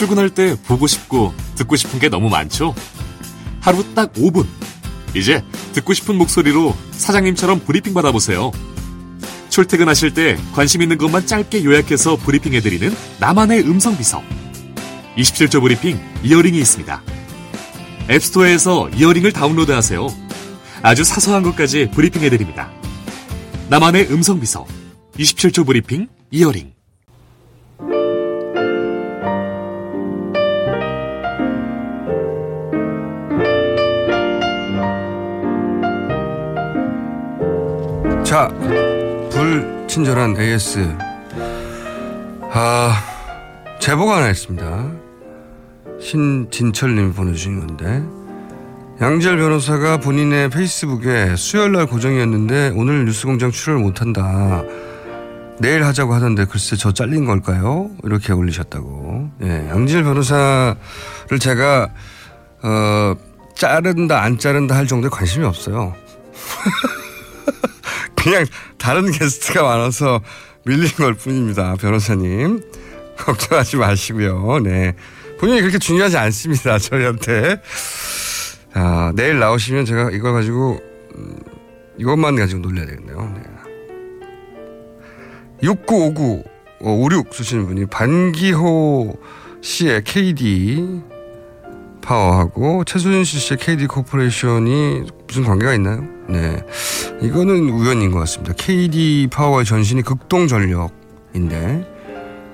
출근할 때 보고 싶고 듣고 싶은 게 너무 많죠? 하루 딱 5분. 이제 듣고 싶은 목소리로 사장님처럼 브리핑 받아보세요. 출퇴근하실 때 관심 있는 것만 짧게 요약해서 브리핑해드리는 나만의 음성 비서. 27조 브리핑 이어링이 있습니다. 앱스토어에서 이어링을 다운로드하세요. 아주 사소한 것까지 브리핑해드립니다. 나만의 음성 비서. 27조 브리핑 이어링. 자, 불친절한 AS. 아, 제보가 하나 있습니다. 신진철님 보내주신 건데. 양지열 변호사가 본인의 페이스북에 수요일 날 고정이었는데 오늘 뉴스공장 출연을 못한다. 내일 하자고 하던데 글쎄 저 잘린 걸까요? 이렇게 올리셨다고. 예, 양지열 변호사를 제가 어, 자른다 안 자른다 할 정도의 관심이 없어요. 그냥 다른 게스트가 많아서 밀린 것뿐입니다. 변호사님. 걱정하지 마시고요. 네. 본인이 그렇게 중요하지 않습니다. 저희한테. 아, 내일 나오시면 제가 이걸 가지고, 음, 이것만 가지고 놀려야 되겠네요. 네. 6959, 어, 56 쓰시는 분이 반기호 씨의 KD 파워하고 최소연 씨의 KD 코퍼레이션이 무슨 관계가 있나요? 네. 이거는 우연인 것 같습니다. KD 파워의 전신이 극동 전력인데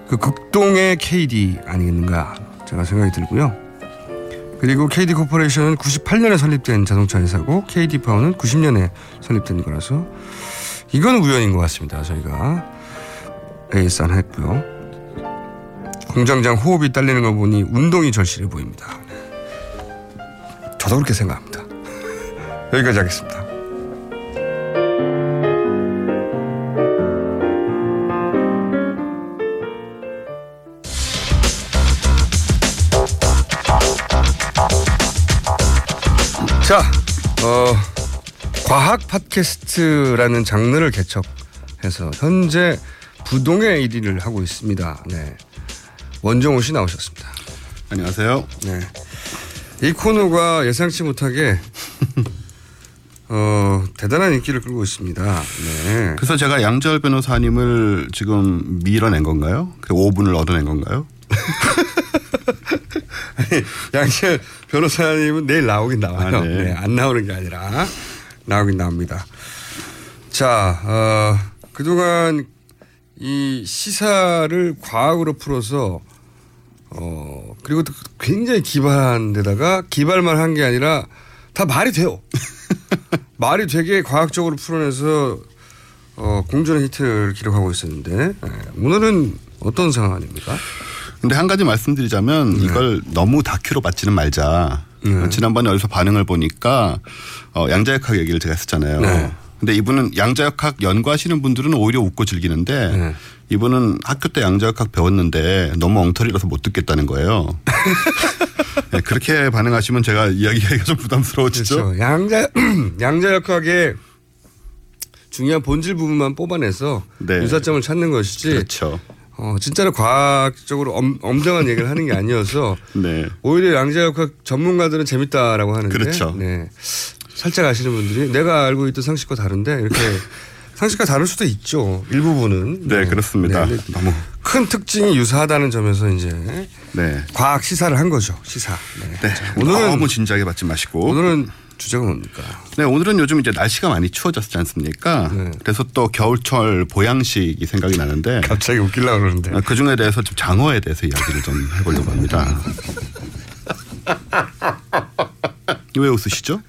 그 극동의 KD 아니겠는가 제가 생각이 들고요. 그리고 KD 코퍼레이션은 98년에 설립된 자동차 회사고 KD 파워는 90년에 설립된 거라서 이건 우연인 것 같습니다. 저희가 안 했고요. 공장장 호흡이 딸리는 거 보니 운동이 절실해 보입니다. 저도 그렇게 생각합니다. 여기까지 하겠습니다. 자, 어, 과학 팟캐스트라는 장르를 개척해서 현재 부동의 1위를 하고 있습니다. 네. 원정호 씨 나오셨습니다. 안녕하세요. 네. 이 코너가 예상치 못하게 어, 대단한 인기를 끌고 있습니다. 네. 그래서 제가 양절 변호사님을 지금 밀어낸 건가요? 그 5분을 얻어낸 건가요? 양철 변호사님은 내일 나오긴 나와요. 아, 네. 네, 안 나오는 게 아니라 나오긴 나옵니다. 자, 어, 그동안 이 시사를 과학으로 풀어서 어, 그리고 또 굉장히 기발한 데다가 기발만 한 게 아니라 다 말이 돼요. 말이 되게 과학적으로 풀어내서 어, 공존의 히트를 기록하고 있었는데 네, 오늘은 어떤 상황입니까? 근데 한 가지 말씀드리자면 이걸 너무 다큐로 받지는 말자. 지난번에 어디서 반응을 보니까 어, 양자역학 얘기를 제가 했었잖아요. 네. 근데 이분은 양자역학 연구하시는 분들은 오히려 웃고 즐기는데 이분은 학교 때 양자역학 배웠는데 너무 엉터리라서 못 듣겠다는 거예요. 네, 그렇게 반응하시면 제가 이야기하기가 좀 부담스러워지죠. 그렇죠. 양자 양자역학의 중요한 본질 부분만 뽑아내서 네. 유사점을 찾는 것이지. 그렇죠. 어, 진짜로 과학적으로 엄, 엄정한 얘기를 하는 게 아니어서 네. 오히려 양자역학 전문가들은 재밌다라고 하는데 그렇죠. 네. 살짝 아시는 분들이 내가 알고 있던 상식과 다른데 이렇게 상식과 다를 수도 있죠. 일부분은. 네, 그렇습니다. 네, 너무 큰 특징이 유사하다는 점에서 이제 네. 과학 시사를 한 거죠. 시사. 네. 네. 자, 오늘은 너무 진지하게 받지 마시고. 오늘은 주제가 뭡니까? 네, 오늘은 요즘 이제 날씨가 많이 추워졌지 않습니까? 그래서 또 겨울철 보양식이 생각이 나는데. 갑자기 웃기려고 그러는데. 그 중에 대해서 좀 장어에 대해서 이야기를 좀 해보려고 합니다. 왜 웃으시죠?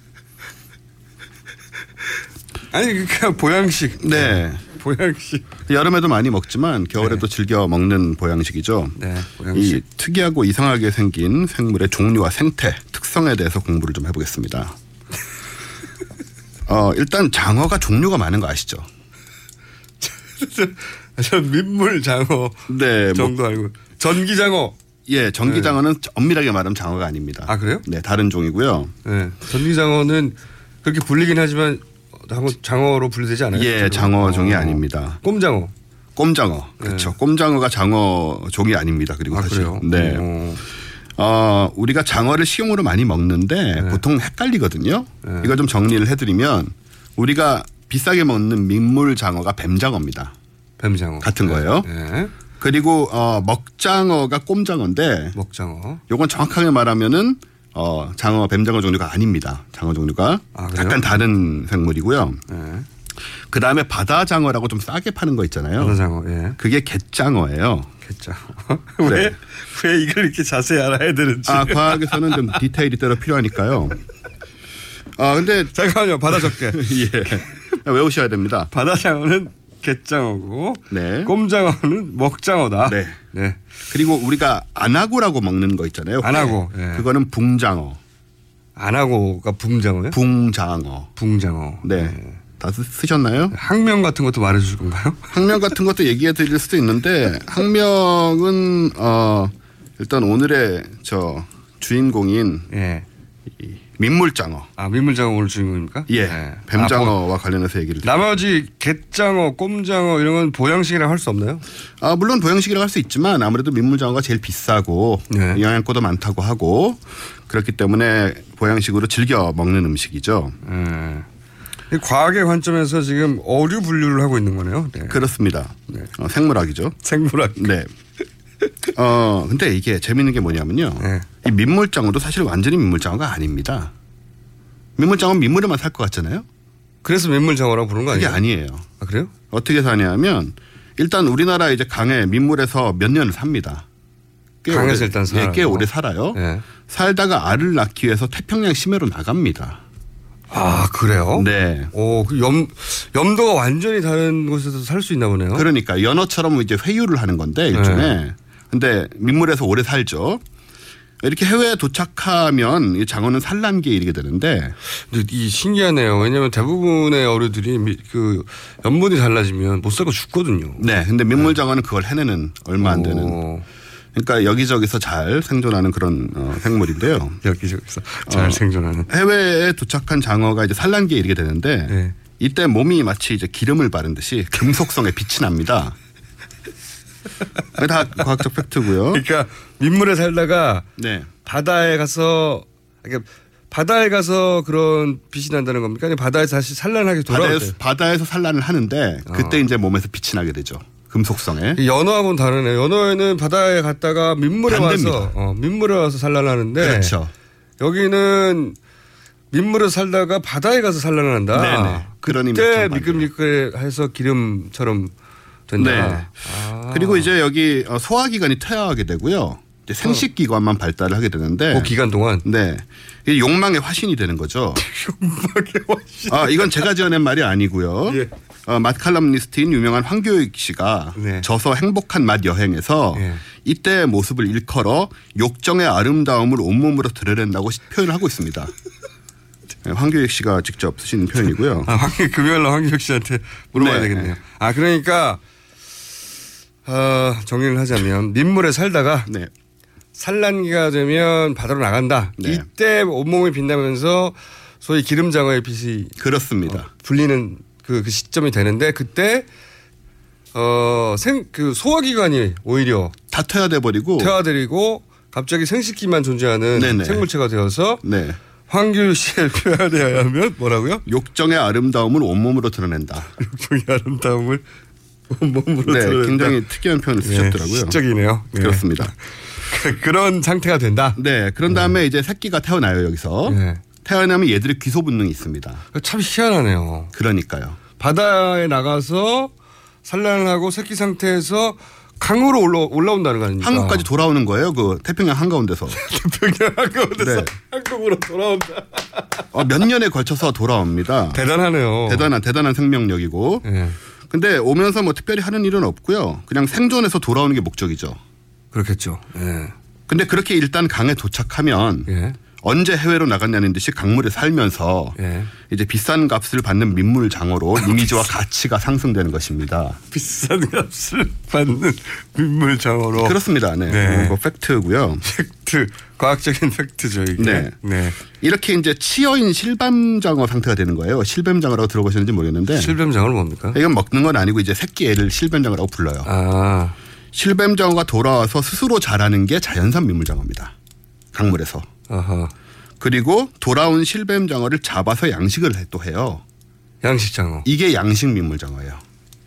아니 그러니까 보양식. 네. 보양식. 여름에도 많이 먹지만 겨울에도 즐겨 먹는 보양식이죠. 네. 이 보양식. 특이하고 이상하게 생긴 생물의 종류와 생태, 특성에 대해서 공부를 좀 해보겠습니다. 어, 일단 장어가 종류가 많은 거 아시죠? 전 민물 장어 네, 정도 알고 전기 장어. 예, 전기 장어는 엄밀하게 말하면 장어가 아닙니다. 아 그래요? 네, 다른 종이고요. 네. 전기 장어는 그렇게 불리긴 하지만 장어, 장어로 분류되지 않아요? 예, 장어 종이 아닙니다. 꼼장어. 꼼장어. 그렇죠. 꼼장어가 장어 종이 아닙니다. 그리고 아, 사실. 그래요? 네. 오. 어, 우리가 장어를 식용으로 많이 먹는데 네. 보통 헷갈리거든요. 이거 좀 정리를 해드리면 우리가 비싸게 먹는 민물 장어가 뱀장어입니다. 뱀장어. 같은 거예요. 네. 그리고 어, 먹장어가 꼼장어인데 먹장어. 요건 정확하게 말하면은 어, 장어 뱀장어 종류가 아닙니다. 장어 종류가 아? 약간 다른 생물이고요. 네. 그 다음에 바다장어라고 좀 싸게 파는 거 있잖아요. 바다장어. 예. 그게 갯장어예요. 갯장어. 왜, 왜 이걸 이렇게 자세히 알아야 되는지. 아, 과학에서는 좀 디테일이 따로 필요하니까요. 아, 근데. 잠깐만요. 받아 적게. 예. 외우셔야 됩니다. 바다장어는 갯장어고 네. 꼼장어는 먹장어다. 네. 네. 그리고 우리가 안하고라고 먹는 거 있잖아요. 안하고, 회. 예. 그거는 붕장어. 안하고가 붕장어요? 붕장어. 붕장어. 네. 다 쓰, 쓰셨나요? 학명 같은 것도 말해주실 건가요? 학명 같은 것도 얘기해 드릴 수도 있는데 학명은 어 일단 오늘의 저 주인공인 예. 이 민물장어. 아 민물장어 오늘 주인공입니까? 예. 네. 뱀장어와 관련해서 얘기를. 나머지 갯장어, 꼼장어 이런 건 보양식이라 할 수 없나요? 아 물론 보양식이라고 할수 있지만 아무래도 민물장어가 제일 비싸고 네. 영양가도 많다고 하고 그렇기 때문에 보양식으로 즐겨 먹는 음식이죠. 이 과학의 관점에서 지금 어류 분류를 하고 있는 거네요. 네. 그렇습니다. 어, 생물학이죠. 생물학. 네. 어 근데 이게 재밌는 게 뭐냐면요. 네. 이 민물장어도 사실 완전히 민물장어가 아닙니다. 민물장어는 민물에만 살 것 같잖아요. 그래서 민물장어라고 부르는 거 그게 아니에요? 아니에요. 아 그래요? 어떻게 사냐면 일단 우리나라 이제 강에 민물에서 몇 년을 삽니다. 꽤 강에서 오래- 일단 예, 살아요. 꽤 오래 살아요. 네. 살다가 알을 낳기 위해서 태평양 심해로 나갑니다. 아 그래요? 네. 오, 그 염, 염도가 완전히 다른 곳에서 살 수 있나 보네요. 그러니까 연어처럼 이제 회유를 하는 건데 일종의. 근데 민물에서 오래 살죠. 이렇게 해외에 도착하면 이 장어는 산란기에 이르게 되는데 이 신기하네요. 왜냐하면 대부분의 어류들이 미- 그 염분이 달라지면 못 살고 죽거든요. 네. 근데 민물장어는 그걸 해내는 얼마 안 되는. 그러니까 여기저기서 잘 생존하는 그런 어, 생물인데요. 여기저기서 잘 생존하는. 해외에 도착한 장어가 이제 산란기에 이르게 되는데 네. 이때 몸이 마치 이제 기름을 바른 듯이 금속성에 빛이 납니다. 다 과학적 팩트고요. 그러니까 민물에 살다가 네. 바다에 가서 그러니까 바다에 가서 그런 빛이 난다는 겁니까? 아니면 바다에서 다시 산란하게 돌아올 때. 바다에서, 바다에서 산란을 하는데 그때 어. 이제 몸에서 빛이 나게 되죠. 금속성에. 이 연어하고는 다르네요. 연어에는 바다에 갔다가 민물에 반대입니다. 와서 어, 민물에 와서 산란하는데 그렇죠. 여기는 민물에 살다가 바다에 가서 산란을 한다. 네네. 그런 그때 미끌미끌해서 기름처럼 된다. 네. 아. 그리고 이제 여기 어, 소화기관이 퇴화하게 되고요. 이제 생식기관만 발달을 하게 되는데. 그 기간 동안. 네. 이게 욕망의 화신이 되는 거죠. 욕망의 화신. 아, 이건 제가 지어낸 말이 아니고요. 예. 어, 맛 칼럼니스트인 유명한 황교익 씨가 네. 저서 행복한 맛 여행에서 예. 이때의 모습을 일컬어 욕정의 아름다움을 온몸으로 드러낸다고 시- 표현을 하고 있습니다. 네, 황교익 씨가 직접 쓰신 표현이고요. 아, 황, 금요일날 황기혁 씨한테 물어봐야 네. 되겠네요. 아, 그러니까, 어, 정리를 하자면, 민물에 살다가, 네. 산란기가 되면 바다로 나간다. 네. 이때 온몸이 빛나면서 소위 기름장어의 빛이 그렇습니다. 불리는 그, 그 시점이 되는데, 그때, 어, 생, 그 소화기관이 오히려 다 퇴화돼 버리고 퇴화되고 갑자기 생식기만 존재하는 네네. 생물체가 되어서 네. 황규 씨의 표현에 의하면 뭐라고요? 욕정의 아름다움을 온몸으로 드러낸다. 욕정의 아름다움을 온몸으로 네, 드러낸다. 굉장히 특이한 표현을 네, 쓰셨더라고요. 시적이네요. 네. 그렇습니다. 그런 상태가 된다. 네, 그런 다음에 이제 새끼가 태어나요 여기서. 네. 태어나면 얘들이 귀소 본능이 있습니다. 참 희한하네요. 그러니까요. 바다에 나가서 산란을 하고 새끼 상태에서 강으로 올라, 올라온다는 거 아닙니까? 한국까지 돌아오는 거예요. 그 태평양 한가운데서. 태평양 한가운데서 네. 한국으로 돌아온다. 어, 몇 년에 걸쳐서 돌아옵니다. 대단하네요. 대단한 대단한 생명력이고. 네. 근데 오면서 뭐 특별히 하는 일은 없고요. 그냥 생존해서 돌아오는 게 목적이죠. 그렇겠죠. 예. 근데 그렇게 일단 강에 도착하면 예. 언제 해외로 나갔냐는 듯이 강물에 살면서 예. 이제 비싼 값을 받는 민물 장어로 이미지와 가치가 상승되는 것입니다. 비싼 값을 받는 민물 장어로. 그렇습니다. 네. 네. 이거 팩트고요. 팩트, 과학적인 팩트죠, 이게. 네. 네. 이렇게 이제 치어인 실뱀장어 상태가 되는 거예요. 실뱀장어라고 들어보셨는지 모르겠는데. 실뱀장어는 뭡니까? 이건 먹는 건 아니고 이제 새끼 애를 실뱀장어라고 불러요. 아. 실뱀장어가 돌아와서 스스로 자라는 게 자연산 민물장어입니다. 강물에서. 아하. 그리고 돌아온 실뱀장어를 잡아서 양식을 해- 또 해요. 양식 장어. 이게 양식 민물 장어예요.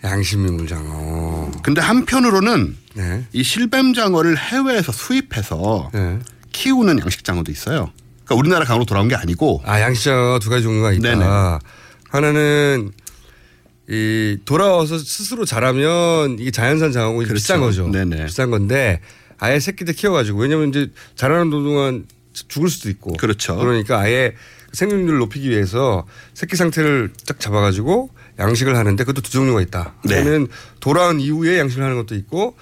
양식 민물 장어. 근데 한편으로는 네. 이 실뱀 장어를 해외에서 수입해서 네. 키우는 양식 장어도 있어요. 그러니까 우리나라 강으로 돌아온 게 아니고 아, 양식 장어 두 가지 종류가 있다. 네네. 하나는 이 돌아와서 스스로 자라면 이게 자연산 장어고 그렇죠. 비싼 거죠. 네네. 비싼 건데 아예 새끼 때 키워가지고 왜냐면 이제 자라는 동안 죽을 수도 있고. 그렇죠. 그러니까 아예 생육률을 높이기 위해서 새끼 상태를 딱 잡아가지고 양식을 하는데 그것도 두 종류가 있다. 네. 하나는 돌아온 이후에 양식을 하는 것도 있고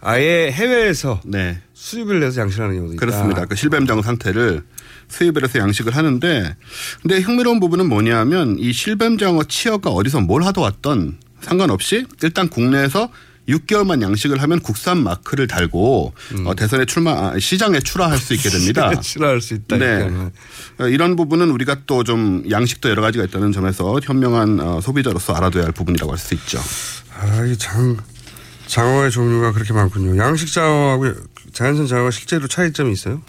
아예 해외에서 네. 수입을 내서 양식을 하는 경우도 있다. 그렇습니다. 그 실뱀장 상태를 수입을 해서 양식을 하는데 근데 흥미로운 부분은 뭐냐면 이 실뱀장어 치어가 어디서 뭘 하다 왔던 상관없이 일단 국내에서 6개월만 양식을 하면 국산 마크를 달고 어, 대선에 출마 아, 시장에 출하할 수 있게 됩니다. 음. 출하할 수 있다. 네. 어, 이런 부분은 우리가 또 좀 양식도 여러 가지가 있다는 점에서 현명한 어, 소비자로서 알아둬야 할 부분이라고 할 수 있죠. 아, 이 장, 장어의 종류가 그렇게 많군요. 양식 장어하고 자연산 장어가 실제로 차이점이 있어요?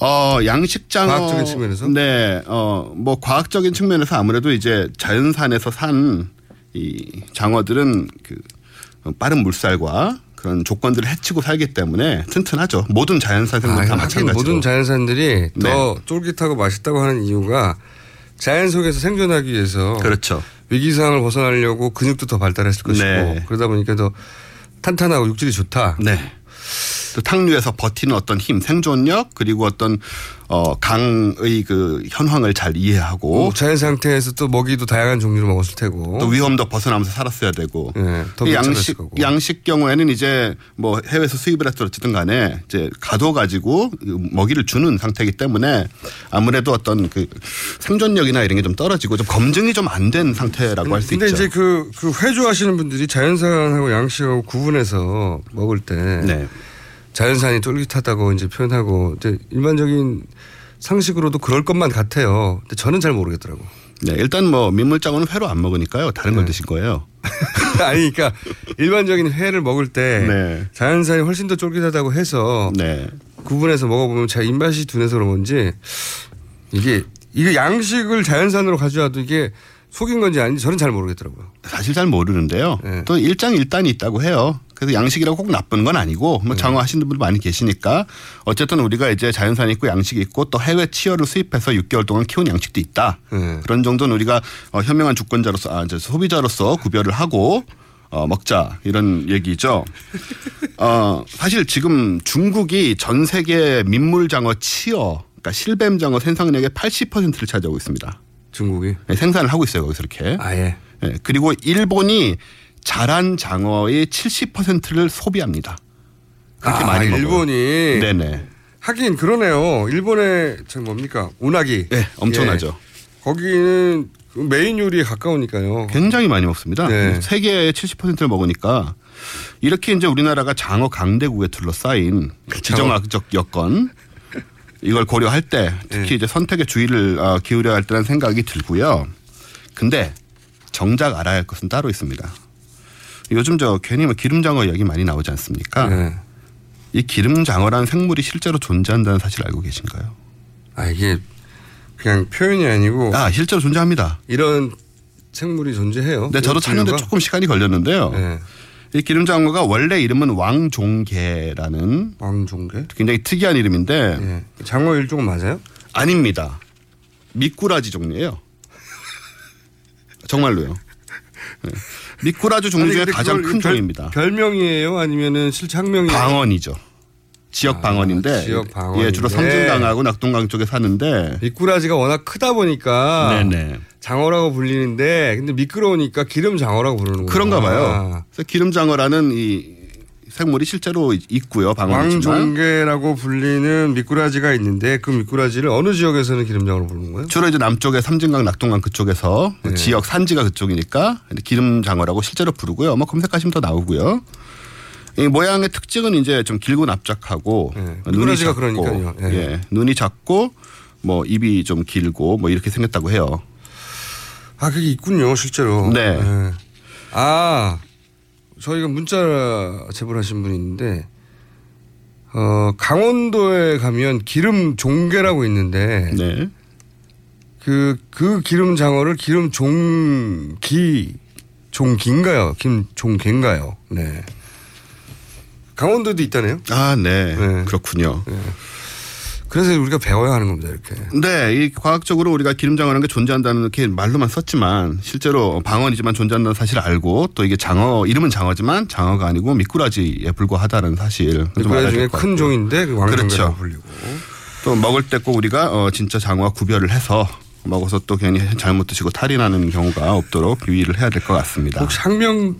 어, 양식장어. 과학적인 측면에서? 네, 어, 뭐 과학적인 측면에서 아무래도 이제 자연산에서 산 이 장어들은 그 빠른 물살과 그런 조건들을 해치고 살기 때문에 튼튼하죠. 모든 자연산 생물 다 마찬가지로. 모든 자연산들이 네. 더 쫄깃하고 맛있다고 하는 이유가 자연 속에서 생존하기 위해서 그렇죠. 위기 상황을 벗어나려고 근육도 더 발달했을 것이고 네. 그러다 보니까 더 탄탄하고 육질이 좋다. 네. 또 탕류에서 버티는 어떤 힘, 생존력 그리고 어떤 어 강의 그 현황을 잘 이해하고 자연 상태에서 또 먹이도 다양한 종류를 먹었을 테고 또 위험도 벗어나면서 살았어야 되고 네, 양식 거고. 양식 경우에는 이제 뭐 해외에서 수입을 했든 어쨌든 간에 이제 가둬 가지고 먹이를 주는 상태이기 때문에 아무래도 어떤 그 생존력이나 이런 게 좀 떨어지고 좀 검증이 좀 안 된 상태라고 할 수 있죠. 근데 이제 그, 그 회주하시는 분들이 자연산하고 양식하고 구분해서 먹을 때 네. 자연산이 쫄깃하다고 이제 표현하고 이제 일반적인 상식으로도 그럴 것만 같아요. 근데 저는 잘 모르겠더라고. 네, 일단 뭐 민물장어는 회로 안 먹으니까요. 다른 네. 걸 드신 거예요. 아니, 그러니까 일반적인 회를 먹을 때 네. 자연산이 훨씬 더 쫄깃하다고 해서 네. 구분해서 먹어보면 제가 입맛이 둔해서 그런 건지 이게 이게 양식을 자연산으로 가져와도 이게 속인 건지 아닌지 저는 잘 모르겠더라고요. 사실 잘 모르는데요. 네. 또 일장일단이 있다고 해요. 그래서 양식이라고 꼭 나쁜 건 아니고 네. 뭐 장어 하시는 분들 많이 계시니까 어쨌든 우리가 이제 자연산 있고 양식이 있고 또 해외 치어를 수입해서 6개월 동안 키운 양식도 있다. 네. 그런 정도는 우리가 어, 현명한 주권자로서 아 이제 소비자로서 구별을 하고 어, 먹자 이런 얘기죠. 어, 사실 지금 중국이 전 세계 민물장어 치어 그러니까 실뱀장어 생산량의 80%를 차지하고 있습니다. 중국이 네, 생산을 하고 있어요 거기서 이렇게. 아예. 네, 그리고 일본이 자란 장어의 70%를 소비합니다. 그렇게 아, 많이 먹어요. 일본이 네네. 하긴 그러네요. 일본의 저 뭡니까 운하기. 네, 엄청나죠. 예. 거기는 그 메인 요리에 가까우니까요. 굉장히 많이 먹습니다. 네. 세계의 70%를 먹으니까 이렇게 이제 우리나라가 장어 강대국에 둘러싸인 지정학적 여건 이걸 고려할 때 특히 네. 이제 선택의 주의를 어, 기울여야 할 때라는 생각이 들고요. 근데 정작 알아야 할 것은 따로 있습니다. 요즘 저 괜히 뭐 기름장어 이야기 많이 나오지 않습니까? 네. 이 기름장어라는 생물이 실제로 존재한다는 사실 알고 계신가요? 아 이게 그냥 표현이 아니고 아 실제로 존재합니다. 이런 생물이 존재해요. 네, 저도 찾는데? 조금 시간이 걸렸는데요. 네. 이 기름장어가 원래 이름은 왕종개라는 왕종개 굉장히 특이한 이름인데 네. 장어 일종은 맞아요? 아닙니다. 미꾸라지 종류예요. 정말로요. 네. 미꾸라지 종류 중에 가장 큰 별- 종입니다. 별명이에요? 아니면은 실제 학명이에요? 방언이죠. 지역 방언인데 아, 지역 방언인데. 예, 주로 섬진강하고 낙동강 쪽에 사는데 미꾸라지가 워낙 크다 보니까 네네. 장어라고 불리는데 근데 미끄러우니까 기름 장어라고 부르는 거예요. 그런가 봐요. 그래서 기름 장어라는 이 생물이 실제로 있고요. 왕종개라고 불리는 미꾸라지가 있는데 그 미꾸라지를 어느 지역에서는 기름장어로 부르는 거예요? 주로 이제 남쪽에 삼진강, 낙동강 그쪽에서 네. 지역 산지가 그쪽이니까 기름장어라고 실제로 부르고요. 뭐 검색하시면 더 나오고요. 이 모양의 특징은 이제 좀 길고 납작하고 눈이 네. 미꾸라지가 작고 그러니까요. 예. 예, 눈이 작고 뭐 입이 좀 길고 뭐 이렇게 생겼다고 해요. 아 그게 있군요 실제로. 네. 예. 아 저희가 문자 제보하신 분이 있는데 어 강원도에 가면 기름 종개라고 있는데 네. 그, 그 기름 장어를 기름 종기, 종기인가요? 김 종개인가요? 네. 강원도도 있다네요? 아, 네. 그렇군요. 그래서 우리가 배워야 하는 겁니다, 이렇게. 네, 이 과학적으로 우리가 기름 장어라는 게 존재한다는 이렇게 말로만 썼지만 실제로 방언이지만 존재한다는 사실을 알고 또 이게 장어 이름은 장어지만 장어가 아니고 미꾸라지에 불과하다는 사실 좀 미꾸라지 알아야 중에 큰. 종인데 그 왕종개라고 그렇죠. 불리고. 또 먹을 때 꼭 우리가 어, 진짜 장어와 구별을 해서 먹어서 또 괜히 잘못 드시고 탈이 나는 경우가 없도록 유의를 해야 될 것 같습니다. 혹시 학명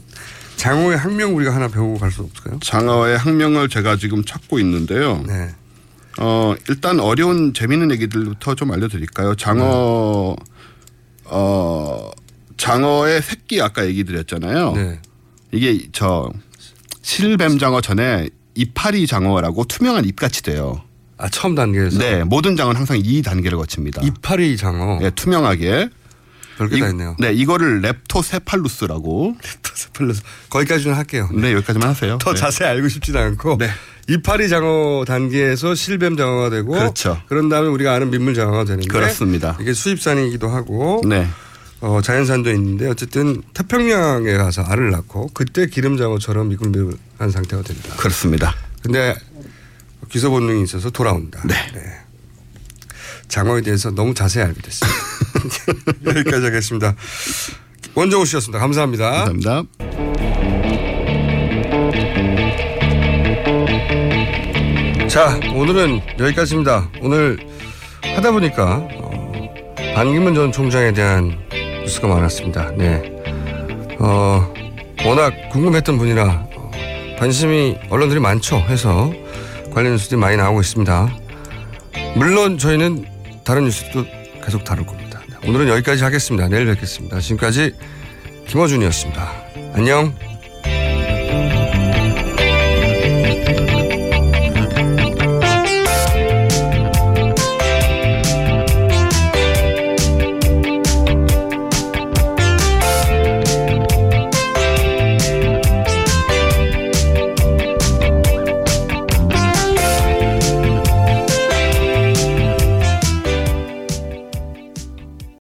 장어의 학명 우리가 하나 배우고 갈 수 없을까요? 장어의 학명을 제가 지금 찾고 있는데요. 네. 어, 일단 어려운 재미있는 얘기들부터 좀 알려드릴까요? 장어, 어, 장어의 새끼 아까 얘기 드렸잖아요. 네. 이게 저 실뱀 장어 전에 이파리 장어라고 투명한 입같이 돼요. 아 처음 단계에서. 네, 모든 장어는 항상 이 단계를 거칩니다. 이파리 장어. 네, 투명하게. 별게 다 이- 있네요. 네, 이거를 렙토세팔루스라고. 렙토세팔루스. 거기까지는 할게요. 네, 여기까지만 하세요. 더 네. 자세히 알고 싶지는 않고 이파리 장어 단계에서 실뱀 장어가 되고 그렇죠. 그런 다음에 우리가 아는 민물 장어가 되는데 그렇습니다. 이게 수입산이기도 하고 네. 어, 자연산도 있는데 어쨌든 태평양에 가서 알을 낳고 그때 기름 장어처럼 미끌미끌한 상태가 됩니다. 그렇습니다. 근데 기소 본능이 있어서 돌아온다. 네. 장어에 대해서 너무 자세히 알게 됐습니다. 여기까지 하겠습니다. 원정우 씨였습니다. 감사합니다. 감사합니다. 자, 오늘은 여기까지입니다. 오늘 하다 보니까 어, 반기문 전 총장에 대한 뉴스가 많았습니다. 네. 어, 워낙 궁금했던 분이라 어, 관심이 언론들이 많죠. 해서 관련 뉴스들이 많이 나오고 있습니다. 물론 저희는 다른 뉴스도 계속 다룰 겁니다. 오늘은 여기까지 하겠습니다. 내일 뵙겠습니다. 지금까지 김어준이었습니다. 안녕.